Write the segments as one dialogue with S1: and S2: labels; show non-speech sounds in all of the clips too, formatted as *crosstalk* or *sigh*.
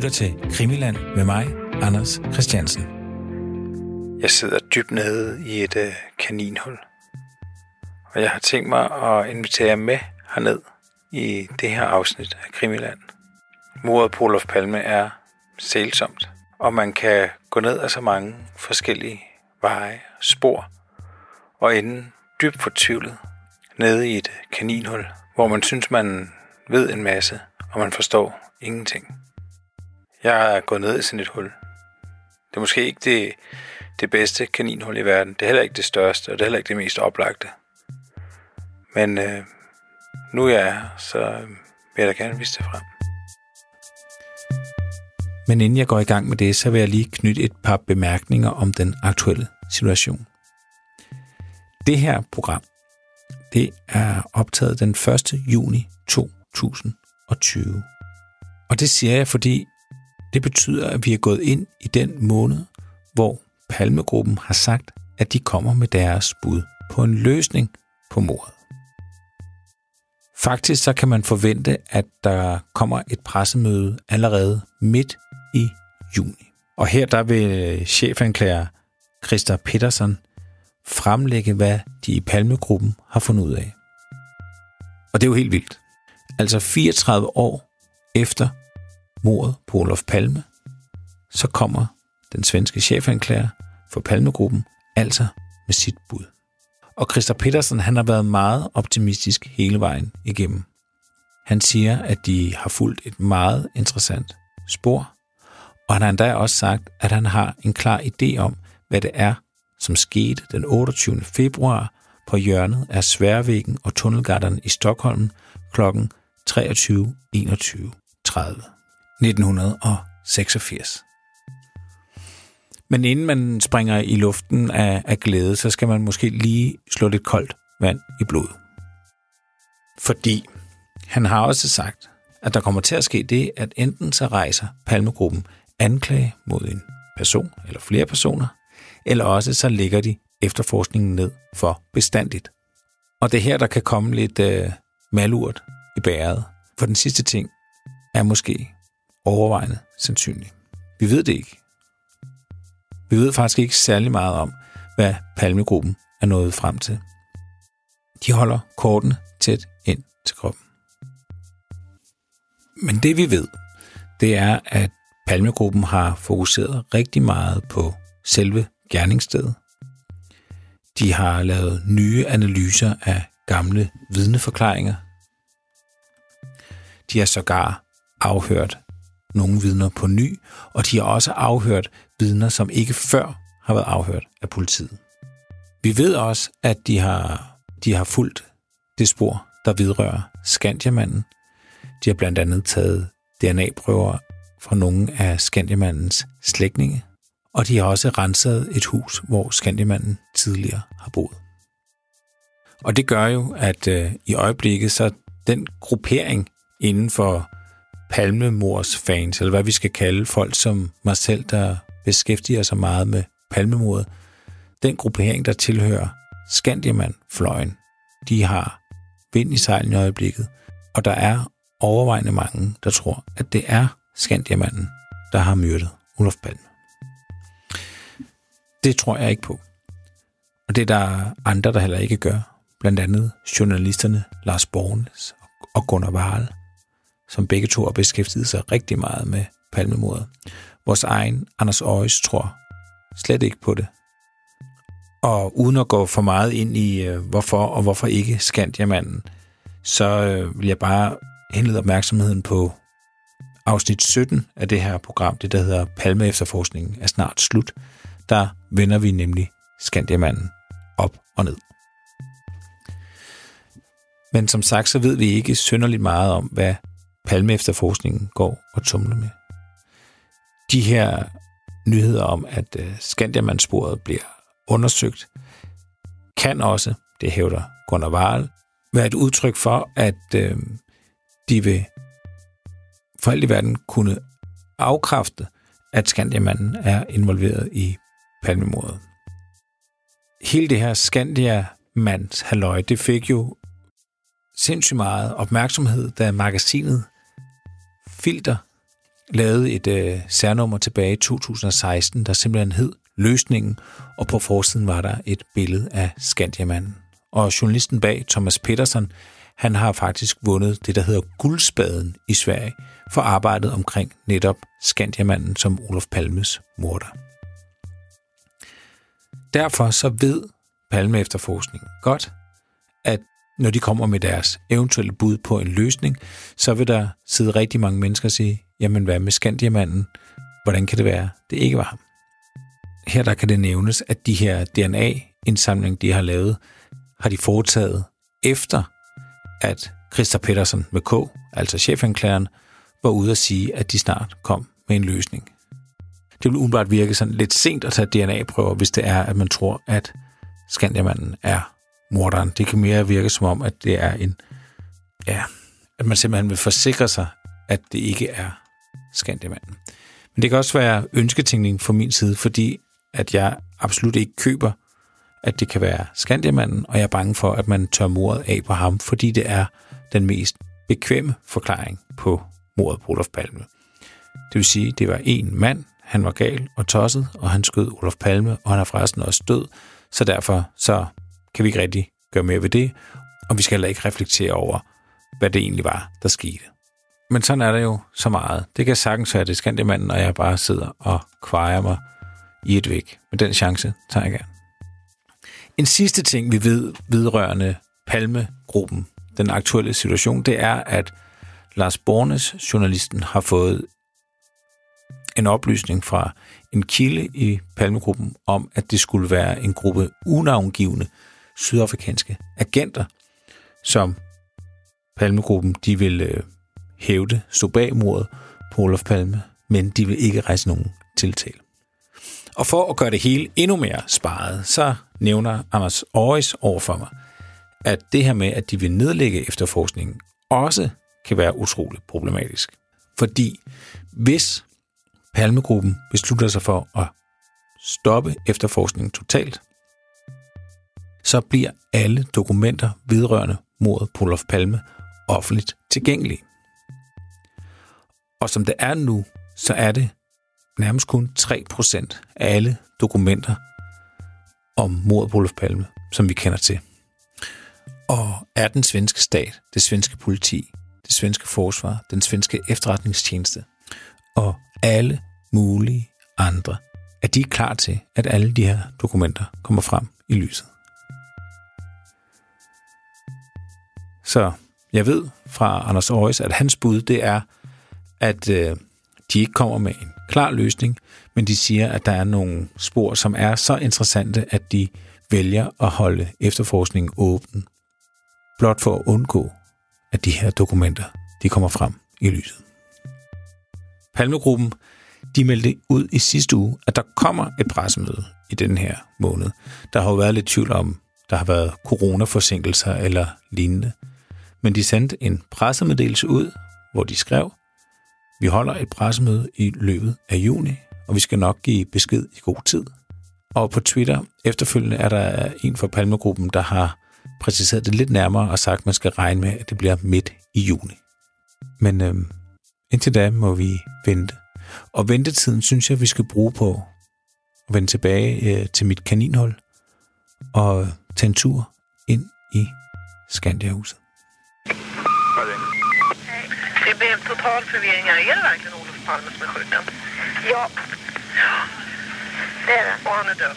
S1: lytter til Krimiland med mig, Anders Christiansen.
S2: Jeg sidder dybt nede i et øh, kaninhul. Og jeg har tænkt mig at invitere jer med herned i det her afsnit af Krimiland. Mordet på Olof Palme er sælsomt, og man kan gå ned ad så mange forskellige veje, spor, og ende dybt fortvivlet nede i et kaninhul, hvor man synes, man ved en masse, og man forstår ingenting. Jeg er gået ned i sådan et hul. Det er måske ikke det, det bedste kaninhul i verden. Det er heller ikke det største, og det er heller ikke det mest oplagte. Men øh, nu er jeg her, så øh, vil jeg da gerne vise det frem.
S1: Men inden jeg går i gang med det, så vil jeg lige knytte et par bemærkninger om den aktuelle situation. Det her program, det er optaget den 1. juni 2020. Og det siger jeg, fordi det betyder, at vi er gået ind i den måned, hvor Palmegruppen har sagt, at de kommer med deres bud på en løsning på mordet. Faktisk så kan man forvente, at der kommer et pressemøde allerede midt i juni. Og her der vil chefanklager Christa Petersen fremlægge, hvad de i Palmegruppen har fundet ud af. Og det er jo helt vildt. Altså 34 år efter mordet på Olof Palme, så kommer den svenske chefanklager for Palmegruppen altså med sit bud. Og Christer Petersen han har været meget optimistisk hele vejen igennem. Han siger, at de har fulgt et meget interessant spor, og han har endda også sagt, at han har en klar idé om, hvad det er, som skete den 28. februar på hjørnet af Sværvæggen og Tunnelgatteren i Stockholm kl. 23.21.30. 1986. Men inden man springer i luften af, af glæde, så skal man måske lige slå lidt koldt vand i blodet. Fordi han har også sagt, at der kommer til at ske det, at enten så rejser Palmegruppen anklage mod en person eller flere personer, eller også så lægger de efterforskningen ned for bestandigt. Og det er her, der kan komme lidt øh, malurt i bæret. For den sidste ting er måske overvejende sandsynlig. Vi ved det ikke. Vi ved faktisk ikke særlig meget om, hvad Palmegruppen er nået frem til. De holder kortene tæt ind til kroppen. Men det vi ved, det er, at Palmegruppen har fokuseret rigtig meget på selve gerningsstedet. De har lavet nye analyser af gamle vidneforklaringer. De har sågar afhørt nogle vidner på ny, og de har også afhørt vidner, som ikke før har været afhørt af politiet. Vi ved også, at de har, de har fulgt det spor, der vidrører Skandiamanden. De har blandt andet taget DNA-prøver fra nogle af Skandiamandens slægtninge, og de har også renset et hus, hvor Skandiamanden tidligere har boet. Og det gør jo, at øh, i øjeblikket så den gruppering inden for palmemors fans, eller hvad vi skal kalde folk som mig selv, der beskæftiger sig meget med palmemordet, den gruppering, der tilhører Skandiaman-fløjen, de har vind i sejlen i øjeblikket, og der er overvejende mange, der tror, at det er Skandiamanden, der har myrdet Olof Palme. Det tror jeg ikke på. Og det er der andre, der heller ikke gør. Blandt andet journalisterne Lars Bornes og Gunnar Wahl, som begge to har beskæftiget sig rigtig meget med palmemordet. Vores egen Anders Øjes tror slet ikke på det. Og uden at gå for meget ind i, øh, hvorfor og hvorfor ikke Skandiamanden, så øh, vil jeg bare henlede opmærksomheden på afsnit 17 af det her program, det der hedder Palme efterforskningen er snart slut. Der vender vi nemlig Skandiamanden op og ned. Men som sagt, så ved vi ikke synderligt meget om, hvad Palme efterforskningen går og tumler med. De her nyheder om, at øh, uh, Skandiamansporet bliver undersøgt, kan også, det hævder Gunnar Wahl, være et udtryk for, at øh, de vil for alt i verden kunne afkræfte, at Skandiamanden er involveret i palmemordet. Hele det her Skandiamands halløj, det fik jo sindssygt meget opmærksomhed, da magasinet Filter lavede et øh, særnummer tilbage i 2016, der simpelthen hed Løsningen, og på forsiden var der et billede af Skandiamanden. Og journalisten bag, Thomas Petersen, han har faktisk vundet det, der hedder Guldspaden i Sverige, for arbejdet omkring netop Skandiamanden som Olof Palmes morder. Derfor så ved Palme efterforskningen godt, at når de kommer med deres eventuelle bud på en løsning, så vil der sidde rigtig mange mennesker og sige, jamen hvad med Skandiamanden? Hvordan kan det være, det ikke var ham? Her der kan det nævnes, at de her DNA-indsamling, de har lavet, har de foretaget efter, at Christa Petersen med K, altså chefanklageren, var ude at sige, at de snart kom med en løsning. Det vil umiddelbart virke sådan lidt sent at tage DNA-prøver, hvis det er, at man tror, at Skandiamanden er morderen. Det kan mere virke som om, at det er en... Ja, at man simpelthen vil forsikre sig, at det ikke er Skandiamanden. Men det kan også være ønsketænkning fra min side, fordi at jeg absolut ikke køber, at det kan være Skandiamanden, og jeg er bange for, at man tør mordet af på ham, fordi det er den mest bekvemme forklaring på mordet på Olof Palme. Det vil sige, at det var en mand, han var gal og tosset, og han skød Olof Palme, og han er forresten også død, så derfor så kan vi ikke rigtig gøre mere ved det, og vi skal heller ikke reflektere over, hvad det egentlig var, der skete. Men sådan er der jo så meget. Det kan sagtens være, det det manden, og jeg bare sidder og kvejer mig i et væk. Men den chance tager jeg gerne. En sidste ting, vi ved vedrørende Palme-gruppen, den aktuelle situation, det er, at Lars Bornes, journalisten, har fået en oplysning fra en kilde i Palmegruppen om, at det skulle være en gruppe unavngivende sydafrikanske agenter, som Palmegruppen de vil øh, hævde stå bag mordet på Olof Palme, men de vil ikke rejse nogen tiltale. Og for at gøre det hele endnu mere sparet, så nævner Anders Aarhus over for mig, at det her med, at de vil nedlægge efterforskningen, også kan være utroligt problematisk. Fordi hvis Palmegruppen beslutter sig for at stoppe efterforskningen totalt, så bliver alle dokumenter vedrørende mordet på Olof Palme offentligt tilgængelige. Og som det er nu, så er det nærmest kun 3% af alle dokumenter om mordet på Olof Palme, som vi kender til. Og er den svenske stat, det svenske politi, det svenske forsvar, den svenske efterretningstjeneste og alle mulige andre, at de er klar til, at alle de her dokumenter kommer frem i lyset. Så jeg ved fra Anders Aarhus, at hans bud det er, at øh, de ikke kommer med en klar løsning, men de siger, at der er nogle spor, som er så interessante, at de vælger at holde efterforskningen åben, blot for at undgå, at de her dokumenter de kommer frem i lyset. Palmegruppen de meldte ud i sidste uge, at der kommer et pressemøde i den her måned. Der har jo været lidt tvivl om, der har været coronaforsinkelser eller lignende. Men de sendte en pressemeddelelse ud, hvor de skrev, vi holder et pressemøde i løbet af juni, og vi skal nok give besked i god tid. Og på Twitter efterfølgende er der en fra Palmegruppen, der har præciseret det lidt nærmere og sagt, at man skal regne med, at det bliver midt i juni. Men øhm, indtil da må vi vente. Og ventetiden synes jeg, vi skal bruge på at vende tilbage øh, til mit kaninhul og tage en tur ind i Skandiahuset.
S3: Total förvirring. Är det verkligen Olof Palme som är skjuten?
S4: Ja. Det är det.
S3: Och han är död?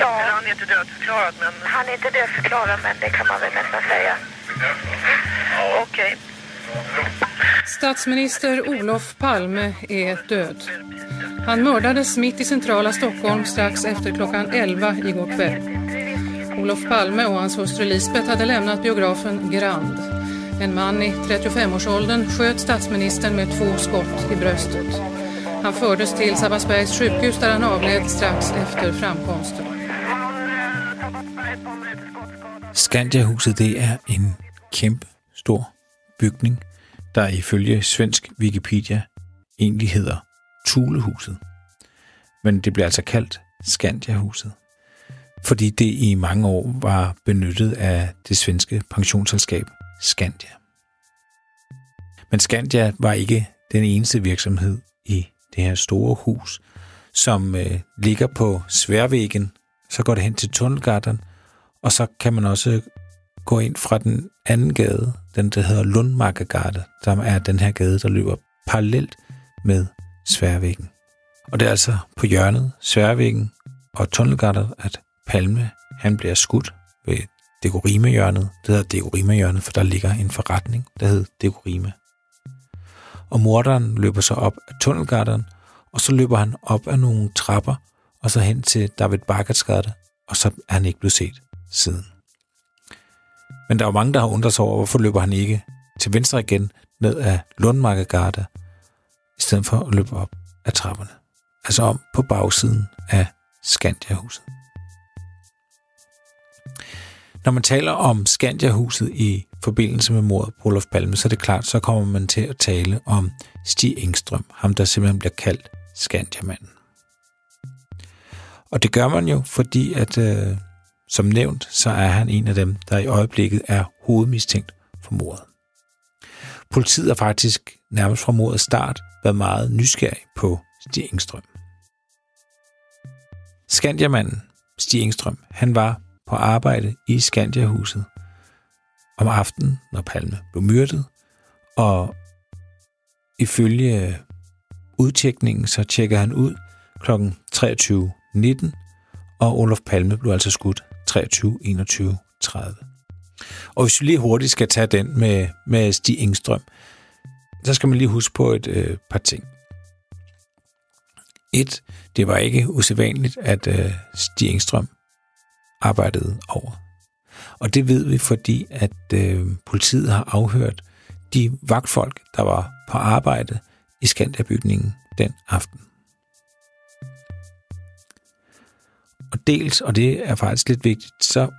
S4: Ja,
S3: Eller han är inte dödförklarad, men...
S4: han är inte dödförklarad men det kan man väl nästan säga.
S3: Okej.
S5: Statsminister Olof Palme är död. Han mördades mitt i centrala Stockholm strax efter klockan 11 igår kväll. Olof Palme och hans hustru Lisbeth hade lämnat biografen Grand. En man i 35-årsåldern sköt statsministern med två skott i bröstet. Han fördes till Sabbatsbergs sjukhus där han avled strax efter framkomsten.
S1: Skandiahuset det er en kæmpe stor bygning, der ifølge svensk Wikipedia egentlig hedder Tulehuset. Men det bliver altså kaldt Skandiahuset, fordi det i mange år var benyttet af det svenske pensionsselskab Skandia. Men Skandia var ikke den eneste virksomhed i det her store hus, som øh, ligger på Sværvæggen. Så går det hen til Tunnelgarden, og så kan man også gå ind fra den anden gade, den der hedder Lundmarkegade, som er den her gade, der løber parallelt med Sværvæggen. Og det er altså på hjørnet, Sværvæggen og Tunnelgarten, at Palme han bliver skudt ved Dekorima-hjørnet. Det hedder Dekorima-hjørnet, for der ligger en forretning, der hedder Dekorima. Og morderen løber så op af tunnelgarden, og så løber han op ad nogle trapper, og så hen til David Bakketsgade, og så er han ikke blevet set siden. Men der er jo mange, der har undret sig over, hvorfor løber han ikke til venstre igen ned ad Lundmarkegade, i stedet for at løbe op ad trapperne. Altså om på bagsiden af Skandiahuset. Når man taler om Skandiahuset i forbindelse med mordet på Olof Palme, så er det klart, så kommer man til at tale om Stig Engstrøm, ham der simpelthen bliver kaldt Skandiamanden. Og det gør man jo, fordi at, øh, som nævnt, så er han en af dem, der i øjeblikket er hovedmistænkt for mordet. Politiet har faktisk nærmest fra mordets start været meget nysgerrig på Stig Engstrøm. Skandiamanden, Stig Engstrøm, han var på arbejde i Skandiahuset om aftenen, når Palme blev myrdet, og ifølge udtjekningen, så tjekker han ud kl. 23.19, og Olof Palme blev altså skudt 23.21.30. Og hvis vi lige hurtigt skal tage den med, med Stig Engstrøm, så skal man lige huske på et øh, par ting. Et, det var ikke usædvanligt, at øh, Stig Engstrøm arbejdede over. Og det ved vi, fordi at øh, politiet har afhørt de vagtfolk, der var på arbejde i Skandiabygningen den aften. Og dels, og det er faktisk lidt vigtigt, så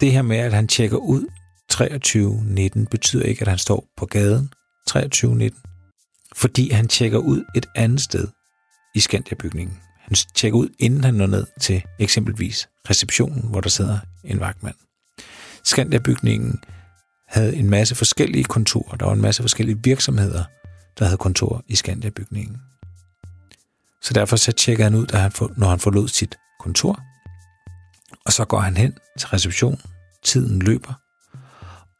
S1: det her med, at han tjekker ud 23.19, betyder ikke, at han står på gaden 23.19, fordi han tjekker ud et andet sted i Skandiabygningen. Han tjekker ud, inden han når ned til eksempelvis receptionen, hvor der sidder en vagtmand. Skandia-bygningen havde en masse forskellige kontorer. Der var en masse forskellige virksomheder, der havde kontor i Skandia-bygningen. Så derfor så tjekker han ud, da han når han forlod sit kontor. Og så går han hen til receptionen. Tiden løber.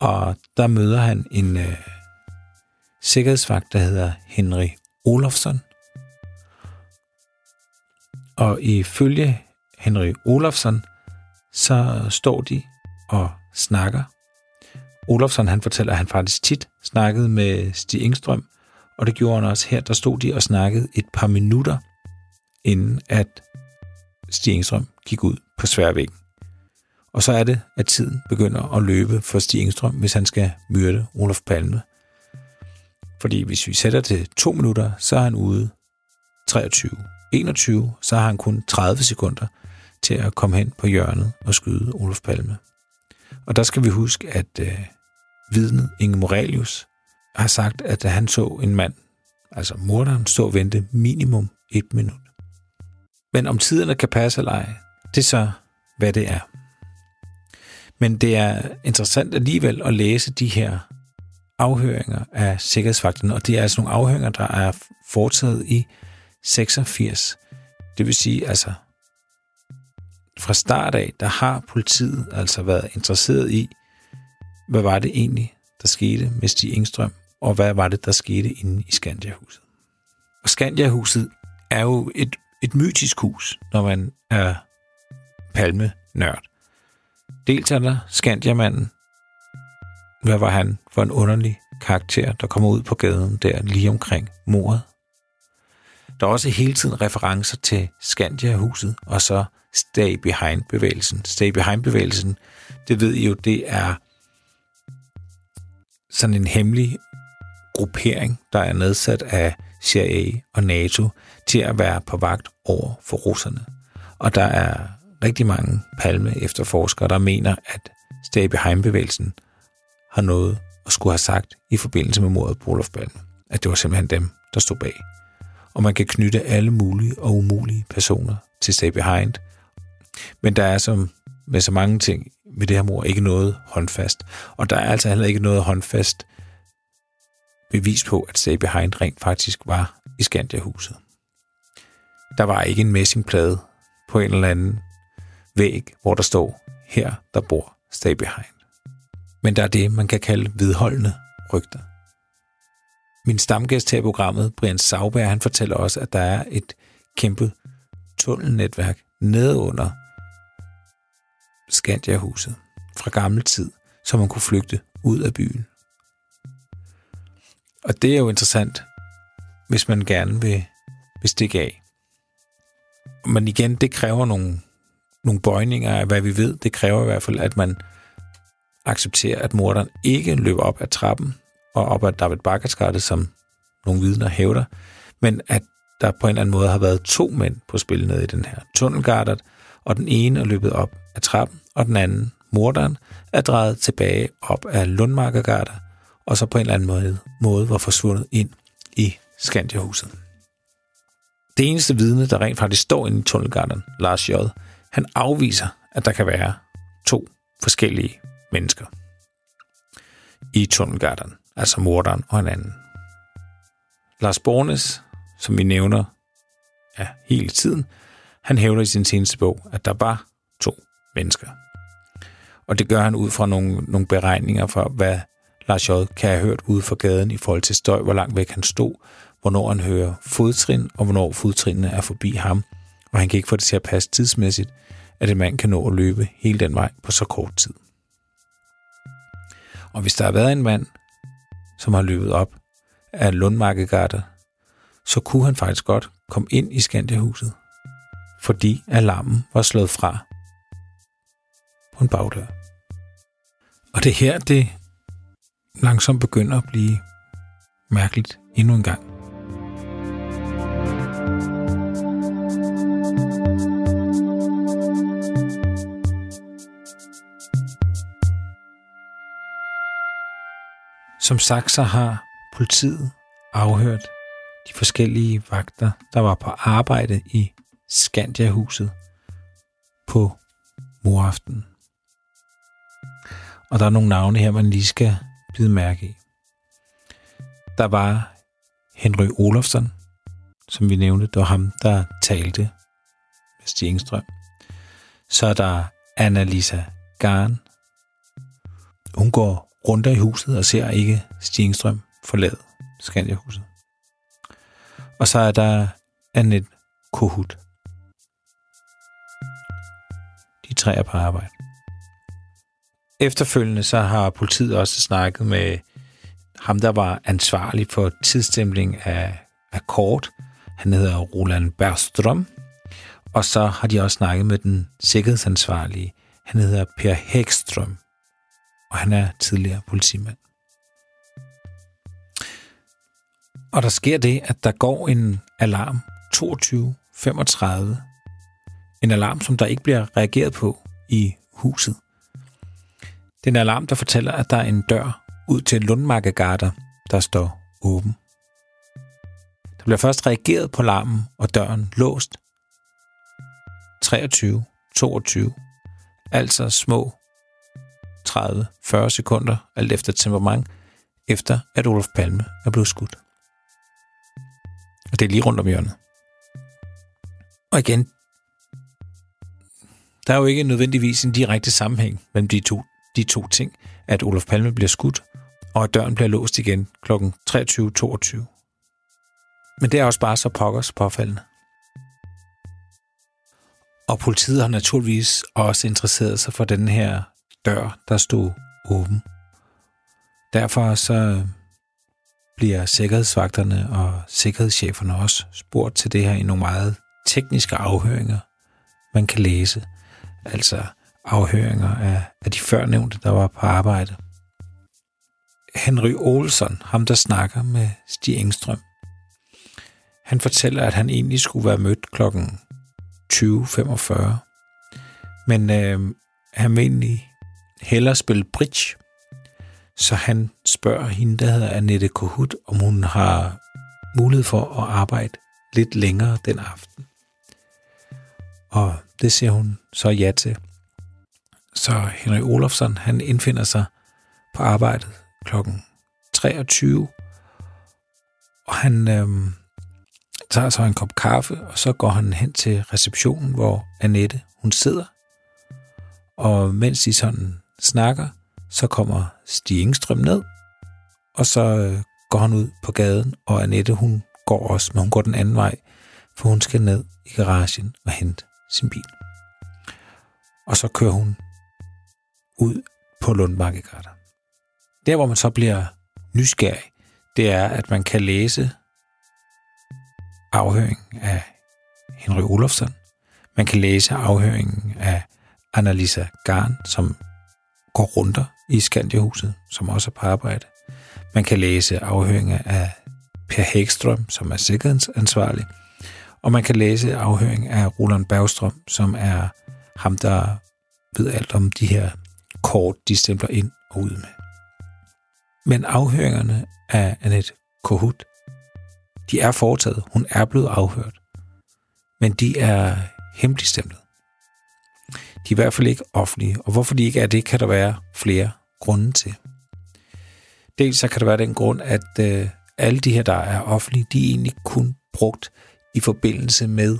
S1: Og der møder han en øh, sikkerhedsvagt, der hedder Henry Olofsson. Og ifølge Henry Olofsson, så står de og snakker. Olofsson han fortæller, at han faktisk tit snakkede med Stig Engstrøm, og det gjorde han også her. Der stod de og snakkede et par minutter, inden at Stig Engstrøm gik ud på sværvæggen. Og så er det, at tiden begynder at løbe for Stig Engstrøm, hvis han skal myrde Olof Palme. Fordi hvis vi sætter til to minutter, så er han ude 23. 21, så har han kun 30 sekunder til at komme hen på hjørnet og skyde Olof Palme. Og der skal vi huske, at øh, vidnet Inge Morelius har sagt, at han så en mand, altså morderen, stå og vente minimum et minut. Men om tiderne kan passe eller ej, det er så, hvad det er. Men det er interessant alligevel at læse de her afhøringer af sikkerhedsfakterne, og det er altså nogle afhøringer, der er foretaget i 86. Det vil sige, altså fra start af, der har politiet altså været interesseret i, hvad var det egentlig, der skete med Stig Engstrøm, og hvad var det, der skete inde i Skandiahuset. Og Skandiahuset er jo et, et mytisk hus, når man er palme-nørd. Dels er der Skandiamanden. Hvad var han for en underlig karakter, der kommer ud på gaden der lige omkring mordet? Der er også hele tiden referencer til Skandia-huset, og så Stay Behind-bevægelsen. Stay Behind-bevægelsen, det ved I jo, det er sådan en hemmelig gruppering, der er nedsat af CIA og NATO til at være på vagt over for russerne. Og der er rigtig mange palme efterforskere, der mener, at Stay Behind-bevægelsen har noget at skulle have sagt i forbindelse med mordet på Olof Palme. At det var simpelthen dem, der stod bag og man kan knytte alle mulige og umulige personer til Stay Behind. Men der er som med så mange ting ved det her mor ikke noget håndfast. Og der er altså heller ikke noget håndfast bevis på, at Stay Behind rent faktisk var i Skandia-huset. Der var ikke en messingplade på en eller anden væg, hvor der står, her der bor Stay Behind. Men der er det, man kan kalde vedholdende rygter. Min stamgæst her i programmet, Brian Sauberg, han fortæller også, at der er et kæmpe tunnelnetværk nede under Skandia-huset fra gammel tid, så man kunne flygte ud af byen. Og det er jo interessant, hvis man gerne vil, vil stikke af. Men igen, det kræver nogle, nogle bøjninger af, hvad vi ved. Det kræver i hvert fald, at man accepterer, at morderen ikke løber op ad trappen og op ad David Bakkerskatte, som nogle vidner hævder, men at der på en eller anden måde har været to mænd på spil nede i den her tunnelgarder, og den ene er løbet op ad trappen, og den anden, morderen, er drejet tilbage op af Lundmarkergarder, og så på en eller anden måde, måde var forsvundet ind i Skandiahuset. Det eneste vidne, der rent faktisk står inde i tunnelgarden, Lars J., han afviser, at der kan være to forskellige mennesker i tunnelgarden altså morderen og en anden. Lars Bornes, som vi nævner ja, hele tiden, han hævder i sin seneste bog, at der var to mennesker. Og det gør han ud fra nogle, nogle beregninger for, hvad Lars J. kan have hørt ude for gaden i forhold til støj, hvor langt væk han stod, hvornår han hører fodtrin, og hvornår fodtrinene er forbi ham. Og han kan ikke få det til at passe tidsmæssigt, at en mand kan nå at løbe hele den vej på så kort tid. Og hvis der har været en mand, som har løbet op af Lundmarkegarter, så kunne han faktisk godt komme ind i Skandiahuset, fordi alarmen var slået fra på en bagdør. Og det her, det langsomt begynder at blive mærkeligt endnu en gang. Som sagt, så har politiet afhørt de forskellige vagter, der var på arbejde i Skandiahuset på moraften. Og der er nogle navne her, man lige skal bide mærke i. Der var Henry Olofsson, som vi nævnte, det var ham, der talte med Stig Engstrøm. Så er der Anna-Lisa Garn. Hun går rundt i huset og ser ikke Stig forlade Skandiahuset. Og så er der Annette Kohut. De tre er på arbejde. Efterfølgende så har politiet også snakket med ham, der var ansvarlig for tidsstemling af akkord. Han hedder Roland Berstrøm. Og så har de også snakket med den sikkerhedsansvarlige. Han hedder Per Hækstrøm. Og han er tidligere politimand. Og der sker det, at der går en alarm 22.35. En alarm, som der ikke bliver reageret på i huset. Det er en alarm, der fortæller, at der er en dør ud til Lundmarkegarder, der står åben. Der bliver først reageret på alarmen, og døren låst. 23, 22, altså små 30-40 sekunder, alt efter temperament, efter at Olof Palme er blevet skudt. Og det er lige rundt om hjørnet. Og igen, der er jo ikke nødvendigvis en direkte sammenhæng mellem de to, de to ting, at Olof Palme bliver skudt, og at døren bliver låst igen kl. 23.22. Men det er også bare så pokkers påfaldende. Og politiet har naturligvis også interesseret sig for den her dør, der stod åben. Derfor så bliver sikkerhedsvagterne og sikkerhedscheferne også spurgt til det her i nogle meget tekniske afhøringer, man kan læse. Altså afhøringer af, af de førnævnte, der var på arbejde. Henry Olsen, ham der snakker med Stig Engstrøm, han fortæller, at han egentlig skulle være mødt klokken 20.45. Men øh, han vil egentlig hellere spille bridge. Så han spørger hende, der hedder Annette Kohut, om hun har mulighed for at arbejde lidt længere den aften. Og det siger hun så ja til. Så Henrik Olofsson, han indfinder sig på arbejdet kl. 23, Og han øh, tager så en kop kaffe, og så går han hen til receptionen, hvor Annette hun sidder. Og mens de sådan snakker, så kommer Stig Engstrøm ned, og så øh, går han ud på gaden, og Annette hun går også, men hun går den anden vej, for hun skal ned i garagen og hente sin bil. Og så kører hun ud på Lundmarkegarter. Der, hvor man så bliver nysgerrig, det er, at man kan læse afhøringen af Henry Olofsson. Man kan læse afhøringen af Annalisa Garn, som går runder i Skandiahuset, som også er på arbejde. Man kan læse afhøringer af Per Hækstrøm, som er sikkerhedsansvarlig. Og man kan læse afhøring af Roland Bergstrøm, som er ham, der ved alt om de her kort, de stempler ind og ud med. Men afhøringerne af Annette Kohut, de er foretaget. Hun er blevet afhørt. Men de er hemmeligstemplet. De er i hvert fald ikke offentlige, og hvorfor de ikke er det, kan der være flere grunde til. Dels så kan der være den grund, at øh, alle de her, der er offentlige, de er egentlig kun brugt i forbindelse med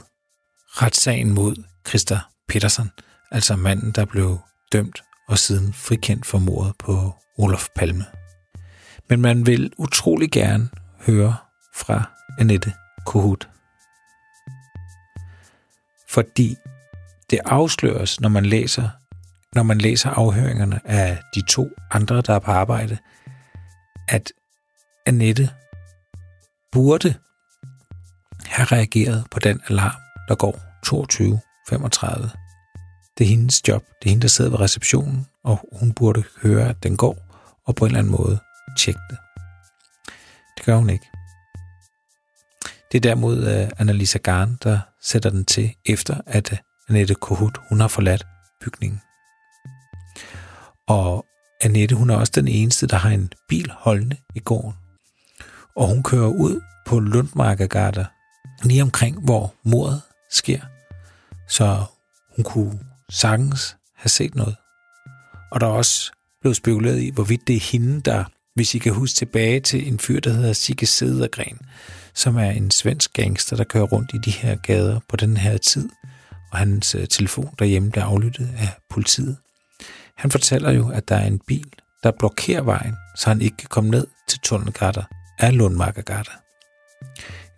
S1: retssagen mod Christa Petersen, altså manden, der blev dømt og siden frikendt for mordet på Olof Palme. Men man vil utrolig gerne høre fra Annette Kohut. Fordi det afsløres, når man læser, når man læser afhøringerne af de to andre, der er på arbejde, at Annette burde have reageret på den alarm, der går 22.35. Det er hendes job. Det er hende, der sidder ved receptionen, og hun burde høre, at den går, og på en eller anden måde tjekke det. Det gør hun ikke. Det er derimod øh, uh, Annalisa Garn, der sætter den til, efter at øh, Annette Kohut, hun har forladt bygningen. Og Annette, hun er også den eneste, der har en bil holdende i gården. Og hun kører ud på Lundmarkegarter, lige omkring, hvor mordet sker. Så hun kunne sagtens have set noget. Og der er også blevet spekuleret i, hvorvidt det er hende, der, hvis I kan huske tilbage til en fyr, der hedder Sigge Sedergren, som er en svensk gangster, der kører rundt i de her gader på den her tid, og hans øh, telefon derhjemme bliver aflyttet af politiet. Han fortæller jo, at der er en bil, der blokerer vejen, så han ikke kan komme ned til tunnelgatter af Lundmarkergatter.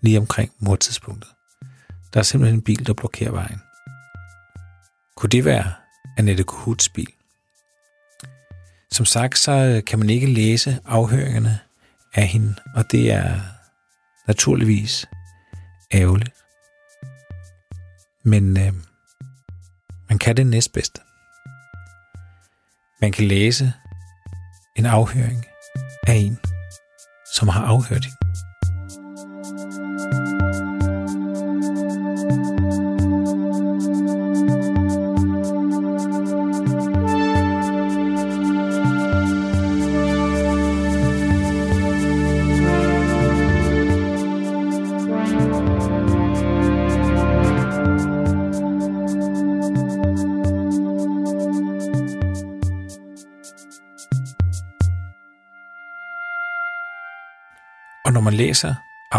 S1: Lige omkring mordtidspunktet. Der er simpelthen en bil, der blokerer vejen. Kunne det være Annette Kohuts bil? Som sagt, så øh, kan man ikke læse afhøringerne af hende, og det er naturligvis ærgerligt. Men øh, man kan det næstbedste. Man kan læse en afhøring af en, som har afhørt hende.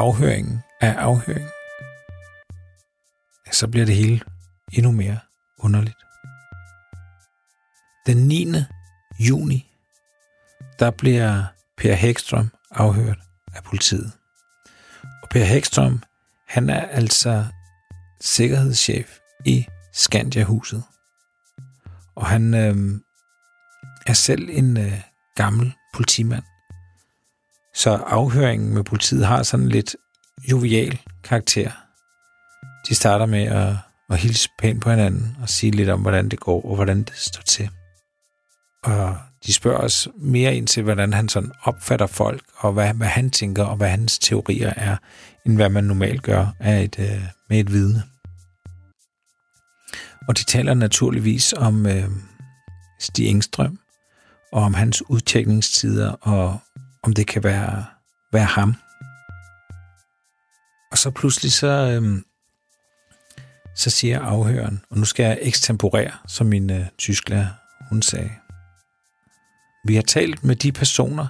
S1: Afhøringen af afhøringen, så bliver det hele endnu mere underligt. Den 9. juni, der bliver Per Hækstrøm afhørt af politiet. Og Per Hækstrøm, han er altså sikkerhedschef i Skandia-huset. Og han øh, er selv en øh, gammel politimand. Så afhøringen med politiet har sådan lidt jovial karakter. De starter med at, at hilse pænt på hinanden og sige lidt om, hvordan det går og hvordan det står til. Og de spørger os mere ind til, hvordan han sådan opfatter folk, og hvad, hvad han tænker, og hvad hans teorier er, end hvad man normalt gør af et, øh, med et vidne. Og de taler naturligvis om øh, Stig Engstrøm, og om hans udtjekningstider, og om det kan være, være ham. Og så pludselig så, øhm, så siger afhøren, og nu skal jeg ekstemporere, som min øh, tysklærer, hun sagde. Vi har talt med de personer,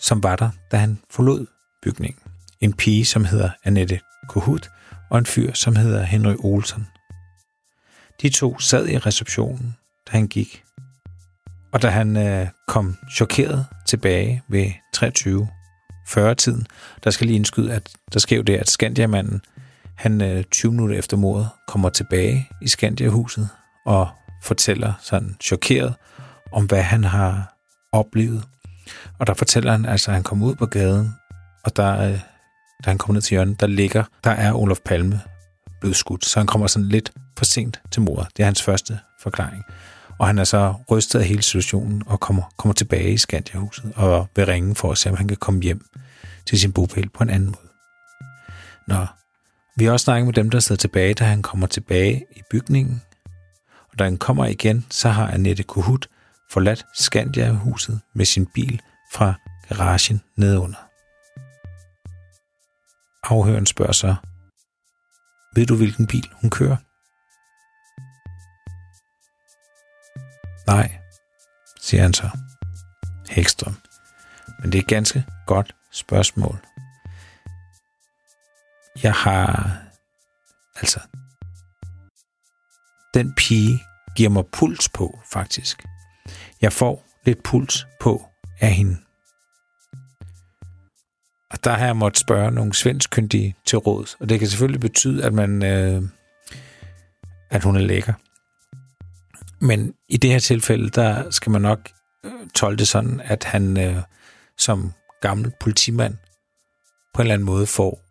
S1: som var der, da han forlod bygningen. en pige, som hedder Annette Kohut, og en fyr, som hedder Henry Olsen. De to sad i receptionen, da han gik. Og da han øh, kom chokeret tilbage ved 23.40-tiden, der skal lige indskyde, at der sker jo det, at Skandiamanden, han øh, 20 minutter efter mordet, kommer tilbage i Skandiahuset og fortæller sådan chokeret om, hvad han har oplevet. Og der fortæller han, altså, at han kom ud på gaden, og der, øh, da han kommer ned til hjørnet, der ligger, der er Olof Palme blevet skudt. Så han kommer sådan lidt for sent til mordet. Det er hans første forklaring. Og han er så rystet af hele situationen og kommer, kommer tilbage i Skandiahuset og vil ringe for at se, om han kan komme hjem til sin bopæl på en anden måde. Nå, vi har også snakket med dem, der sidder tilbage, da han kommer tilbage i bygningen. Og da han kommer igen, så har Annette Kohut forladt Skandiahuset med sin bil fra garagen nedunder. Afhøren spørger så, ved du, hvilken bil hun kører? Nej, siger han så. Hækstrøm. Men det er et ganske godt spørgsmål. Jeg har... Altså... Den pige giver mig puls på, faktisk. Jeg får lidt puls på af hende. Og der har jeg måttet spørge nogle svenskkyndige til råd. Og det kan selvfølgelig betyde, at man... Øh, at hun er lækker. Men i det her tilfælde, der skal man nok øh, tolke det sådan, at han øh, som gammel politimand på en eller anden måde får,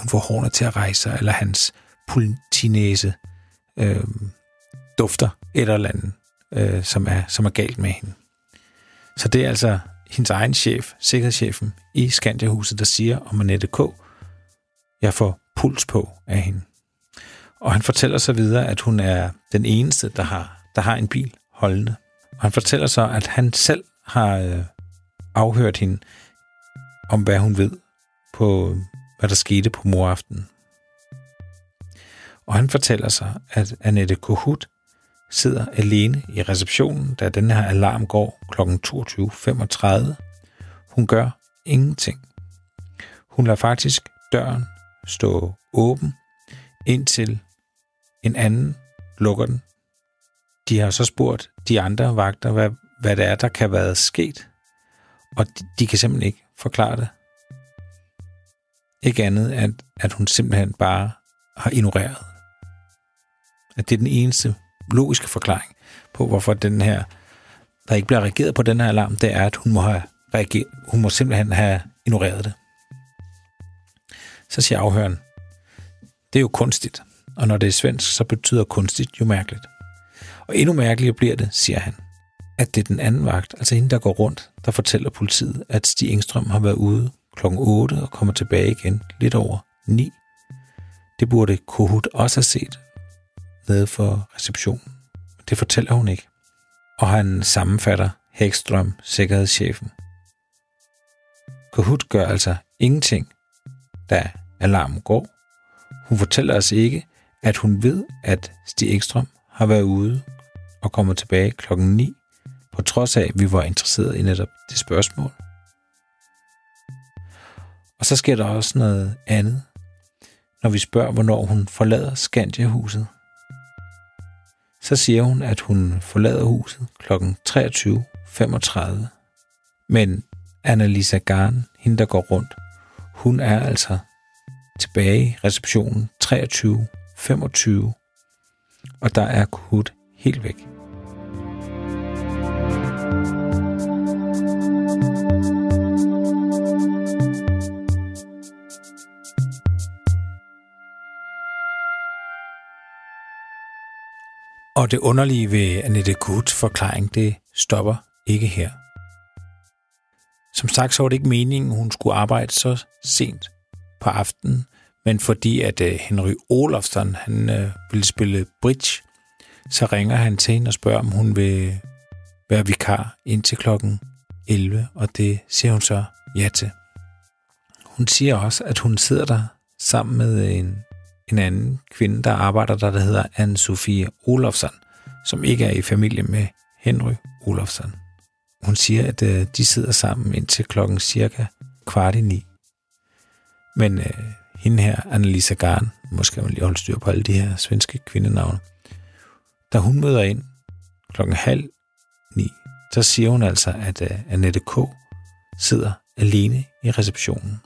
S1: hun får hårene til at rejse sig, eller hans politinæse øh, dufter et eller andet, øh, som, er, som er galt med hende. Så det er altså hendes egen chef, sikkerhedschefen i Skandiahuset, der siger om Annette K., jeg får puls på af hende. Og han fortæller så videre, at hun er den eneste, der har, der har en bil holdende. Og han fortæller så, at han selv har øh, afhørt hende om, hvad hun ved på, hvad der skete på moraften. Og han fortæller så, at Annette Kohut sidder alene i receptionen, da den her alarm går kl. 22.35. Hun gør ingenting. Hun lader faktisk døren stå åben, indtil en anden lukker den. De har så spurgt de andre vagter, hvad, hvad det er, der kan være sket, og de, de kan simpelthen ikke forklare det. Ikke andet, at, at hun simpelthen bare har ignoreret. At det er den eneste logiske forklaring på, hvorfor den her, der ikke bliver reageret på den her alarm, det er, at hun må, have reageret, hun må simpelthen have ignoreret det. Så siger afhøren, det er jo kunstigt, og når det er svensk, så betyder kunstigt jo mærkeligt. Og endnu mærkeligere bliver det, siger han, at det er den anden vagt, altså hende, der går rundt, der fortæller politiet, at Stig Engstrøm har været ude klokken 8 og kommer tilbage igen lidt over 9. Det burde Kohut også have set nede for receptionen. Det fortæller hun ikke. Og han sammenfatter Hækstrøm, sikkerhedschefen. Kohut gør altså ingenting, da alarmen går. Hun fortæller os ikke, at hun ved, at Stig Ekstrøm har været ude og kommer tilbage klokken 9, på trods af, at vi var interesseret i netop det spørgsmål. Og så sker der også noget andet, når vi spørger, hvornår hun forlader Skandia-huset. Så siger hun, at hun forlader huset kl. 23.35. Men Annalisa Garn, hende der går rundt, hun er altså tilbage i receptionen 23 25, og der er Kut helt væk. Og det underlige ved Annette Kuts forklaring, det stopper ikke her. Som sagt, så var det ikke meningen, hun skulle arbejde så sent på aftenen, men fordi at øh, Henry Olofsson, han øh, uh, ville spille bridge, så ringer han til hende og spørger, om hun vil være vikar indtil klokken 11, og det siger hun så ja til. Hun siger også, at hun sidder der sammen med en, en anden kvinde, der arbejder der, der hedder Anne-Sophie Olofsson, som ikke er i familie med Henry Olofsson. Hun siger, at øh, de sidder sammen indtil klokken cirka kvart i ni. Men øh, hende her, Annalisa Garn, måske man lige holde styr på alle de her svenske kvindenavne, da hun møder ind klokken halv ni, så siger hun altså, at uh, Annette K. sidder alene i receptionen.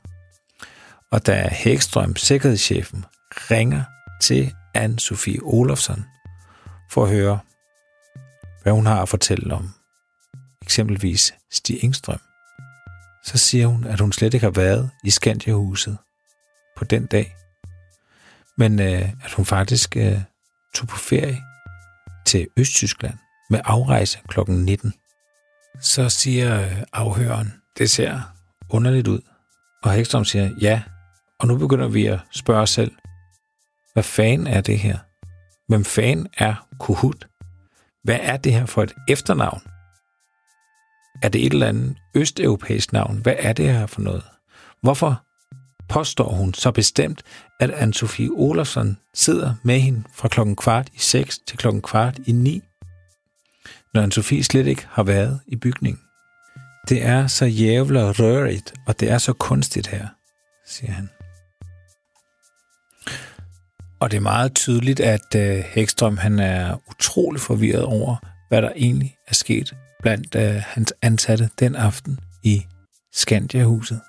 S1: Og da Hækstrøm, sikkerhedschefen, ringer til Anne-Sophie Olofsson for at høre, hvad hun har at fortælle om eksempelvis Stig Engstrøm, så siger hun, at hun slet ikke har været i Skandiahuset på den dag, men øh, at hun faktisk øh, tog på ferie til Østtyskland med afrejse kl. 19. Så siger øh, det ser underligt ud. Og Hækstrøm siger, ja, og nu begynder vi at spørge os selv, hvad fanden er det her? Hvem fanden er Kuhut? Hvad er det her for et efternavn? Er det et eller andet østeuropæisk navn? Hvad er det her for noget? Hvorfor påstår hun så bestemt, at Anne-Sophie Olafsson sidder med hende fra klokken kvart i 6 til klokken kvart i 9, når Anne-Sophie slet ikke har været i bygningen. Det er så jævla rørigt, og det er så kunstigt her, siger han. Og det er meget tydeligt, at øh, Hækstrøm han er utrolig forvirret over, hvad der egentlig er sket blandt øh, hans ansatte den aften i Skandiahuset.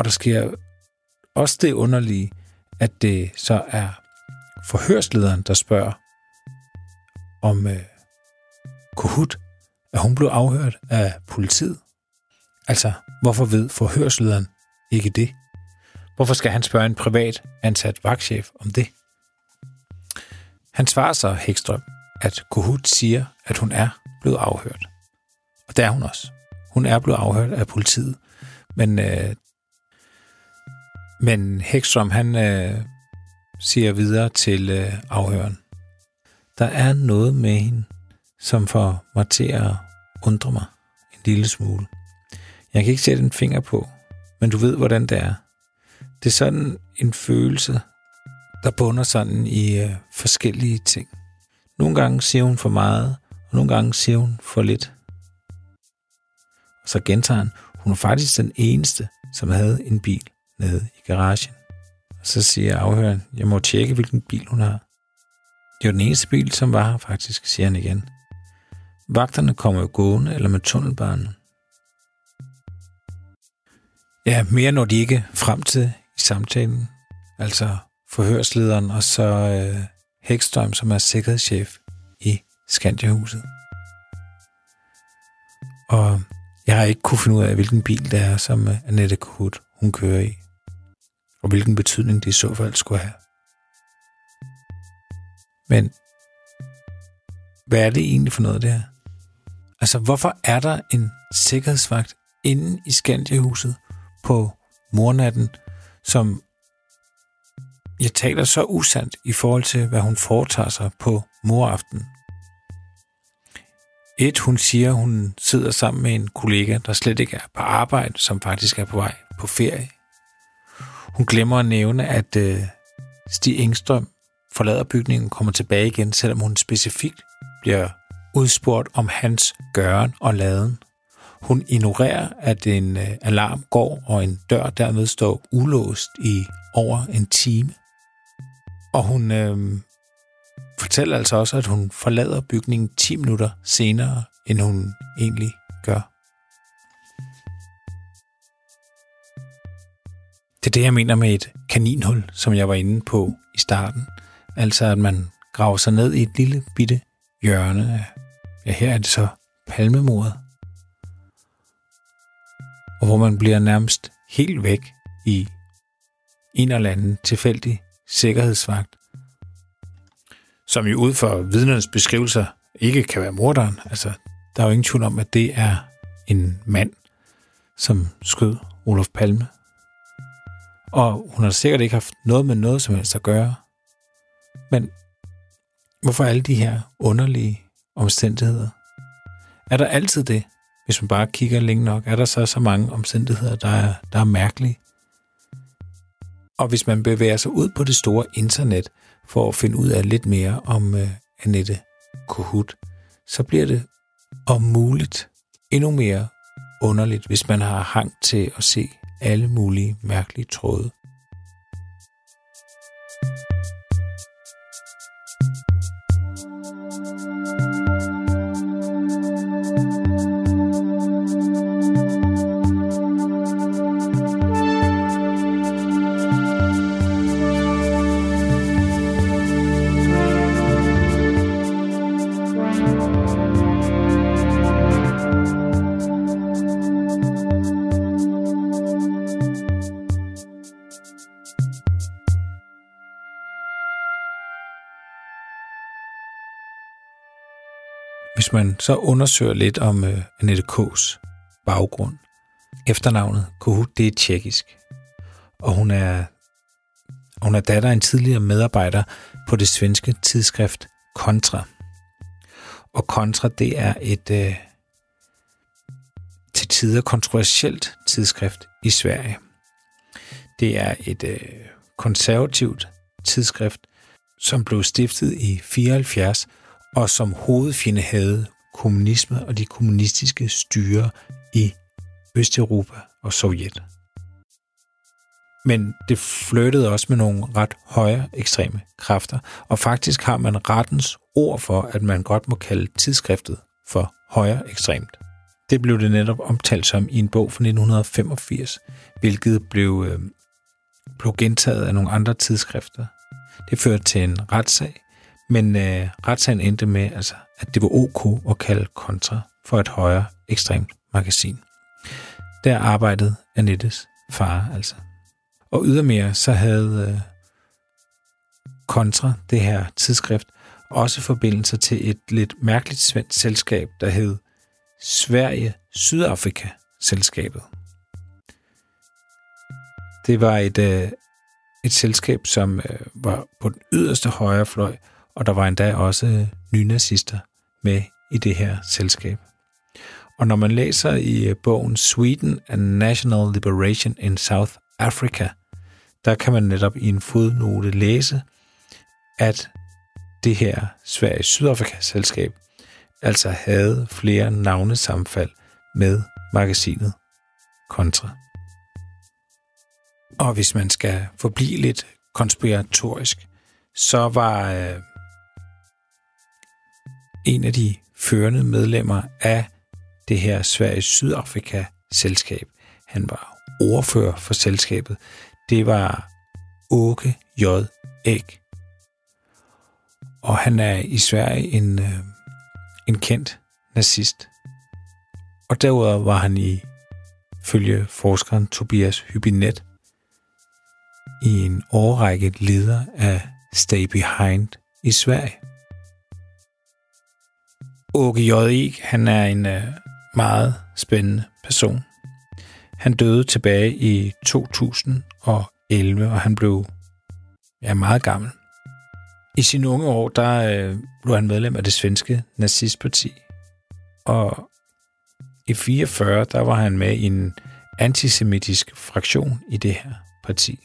S1: Og der sker også det underlige, at det så er forhørslederen, der spørger om øh, Kohut, at hun blev afhørt af politiet. Altså, hvorfor ved forhørslederen ikke det? Hvorfor skal han spørge en privat ansat vagtchef om det? Han svarer så Hækstrøm, at Kohut siger, at hun er blevet afhørt. Og det er hun også. Hun er blevet afhørt af politiet. Men, øh, men Hekstrøm, han øh, siger videre til øh, afhøren. Der er noget med hende, som får mig til at undre mig en lille smule. Jeg kan ikke sætte en finger på, men du ved, hvordan det er. Det er sådan en følelse, der bunder sådan i øh, forskellige ting. Nogle gange siger hun for meget, og nogle gange siger hun for lidt. Og så gentager han, hun er faktisk den eneste, som havde en bil nede i garagen. Og så siger afhøren, jeg må tjekke, hvilken bil hun har. Det var den eneste bil, som var her faktisk, siger han igen. Vagterne kommer jo gående eller med tunnelbanen. Ja, mere når de ikke frem til i samtalen. Altså forhørslederen og så øh, Hækstrøm, som er sikkerhedschef i Skandiahuset. Og jeg har ikke kunne finde ud af, hvilken bil det er, som øh, Annette Kuhut, hun kører i. Og hvilken betydning det i så fald skulle have. Men hvad er det egentlig for noget, det her? Altså, hvorfor er der en sikkerhedsvagt inde i Skandiahuset på mornatten, som jeg taler så usandt i forhold til, hvad hun foretager sig på moraften. Et, hun siger, hun sidder sammen med en kollega, der slet ikke er på arbejde, som faktisk er på vej på ferie. Hun glemmer at nævne, at øh, Stig Engstrøm forlader bygningen og kommer tilbage igen, selvom hun specifikt bliver udspurgt om hans gøren og laden. Hun ignorerer, at en øh, alarm går, og en dør dermed står ulåst i over en time. Og hun øh, fortæller altså også, at hun forlader bygningen 10 minutter senere, end hun egentlig gør. Det er det, jeg mener med et kaninhul, som jeg var inde på i starten. Altså, at man graver sig ned i et lille bitte hjørne. Ja, her er det så palmemordet. Og hvor man bliver nærmest helt væk i en eller anden tilfældig sikkerhedsvagt, som jo ud for vidnernes beskrivelser ikke kan være morderen. Altså, der er jo ingen tvivl om, at det er en mand, som skød Olof Palme. Og hun har sikkert ikke haft noget med noget som helst at gøre. Men hvorfor alle de her underlige omstændigheder? Er der altid det, hvis man bare kigger længe nok? Er der så så mange omstændigheder, der er, der er mærkelige? Og hvis man bevæger sig ud på det store internet for at finde ud af lidt mere om uh, Annette Kohut, så bliver det om muligt endnu mere underligt, hvis man har hang til at se alle mulige mærkelige tråde. Så undersøger lidt om øh, Annette K's baggrund, efternavnet Kohut, det er tjekkisk, og hun er, hun er datter af en tidligere medarbejder på det svenske tidsskrift Kontra. Og Kontra, det er et øh, til tider kontroversielt tidsskrift i Sverige. Det er et øh, konservativt tidsskrift, som blev stiftet i 74 og som hovedfjende havde kommunisme og de kommunistiske styre i Østeuropa og Sovjet. Men det flyttede også med nogle ret højere ekstreme kræfter, og faktisk har man rettens ord for, at man godt må kalde tidsskriftet for højere ekstremt. Det blev det netop omtalt som i en bog fra 1985, hvilket blev, øh, blev gentaget af nogle andre tidsskrifter. Det førte til en retssag, men øh, retssagen endte med, altså, at det var ok at kalde Kontra for et højere ekstremt magasin. Der arbejdede Anettes far altså. Og ydermere så havde øh, Kontra, det her tidsskrift, også forbindelser til et lidt mærkeligt svensk selskab, der hed Sverige Sydafrika Selskabet. Det var et, øh, et selskab, som øh, var på den yderste højre fløj, og der var endda også øh, nynazister med i det her selskab. Og når man læser i øh, bogen Sweden and National Liberation in South Africa, der kan man netop i en fodnote læse, at det her Sverige Sydafrika-selskab altså havde flere navnesamfald med magasinet Kontra. Og hvis man skal forblive lidt konspiratorisk, så var øh, en af de førende medlemmer af det her Sveriges Sydafrika-selskab. Han var ordfører for selskabet. Det var Åke J. Æg. Og han er i Sverige en, øh, en kendt nazist. Og derudover var han i følge forskeren Tobias Hybinet i en årrække leder af Stay Behind i Sverige. Åke J.E. han er en øh, meget spændende person. Han døde tilbage i 2011, og han blev ja, meget gammel. I sine unge år, der øh, blev han medlem af det svenske nazistparti. Og i 44, der var han med i en antisemitisk fraktion i det her parti.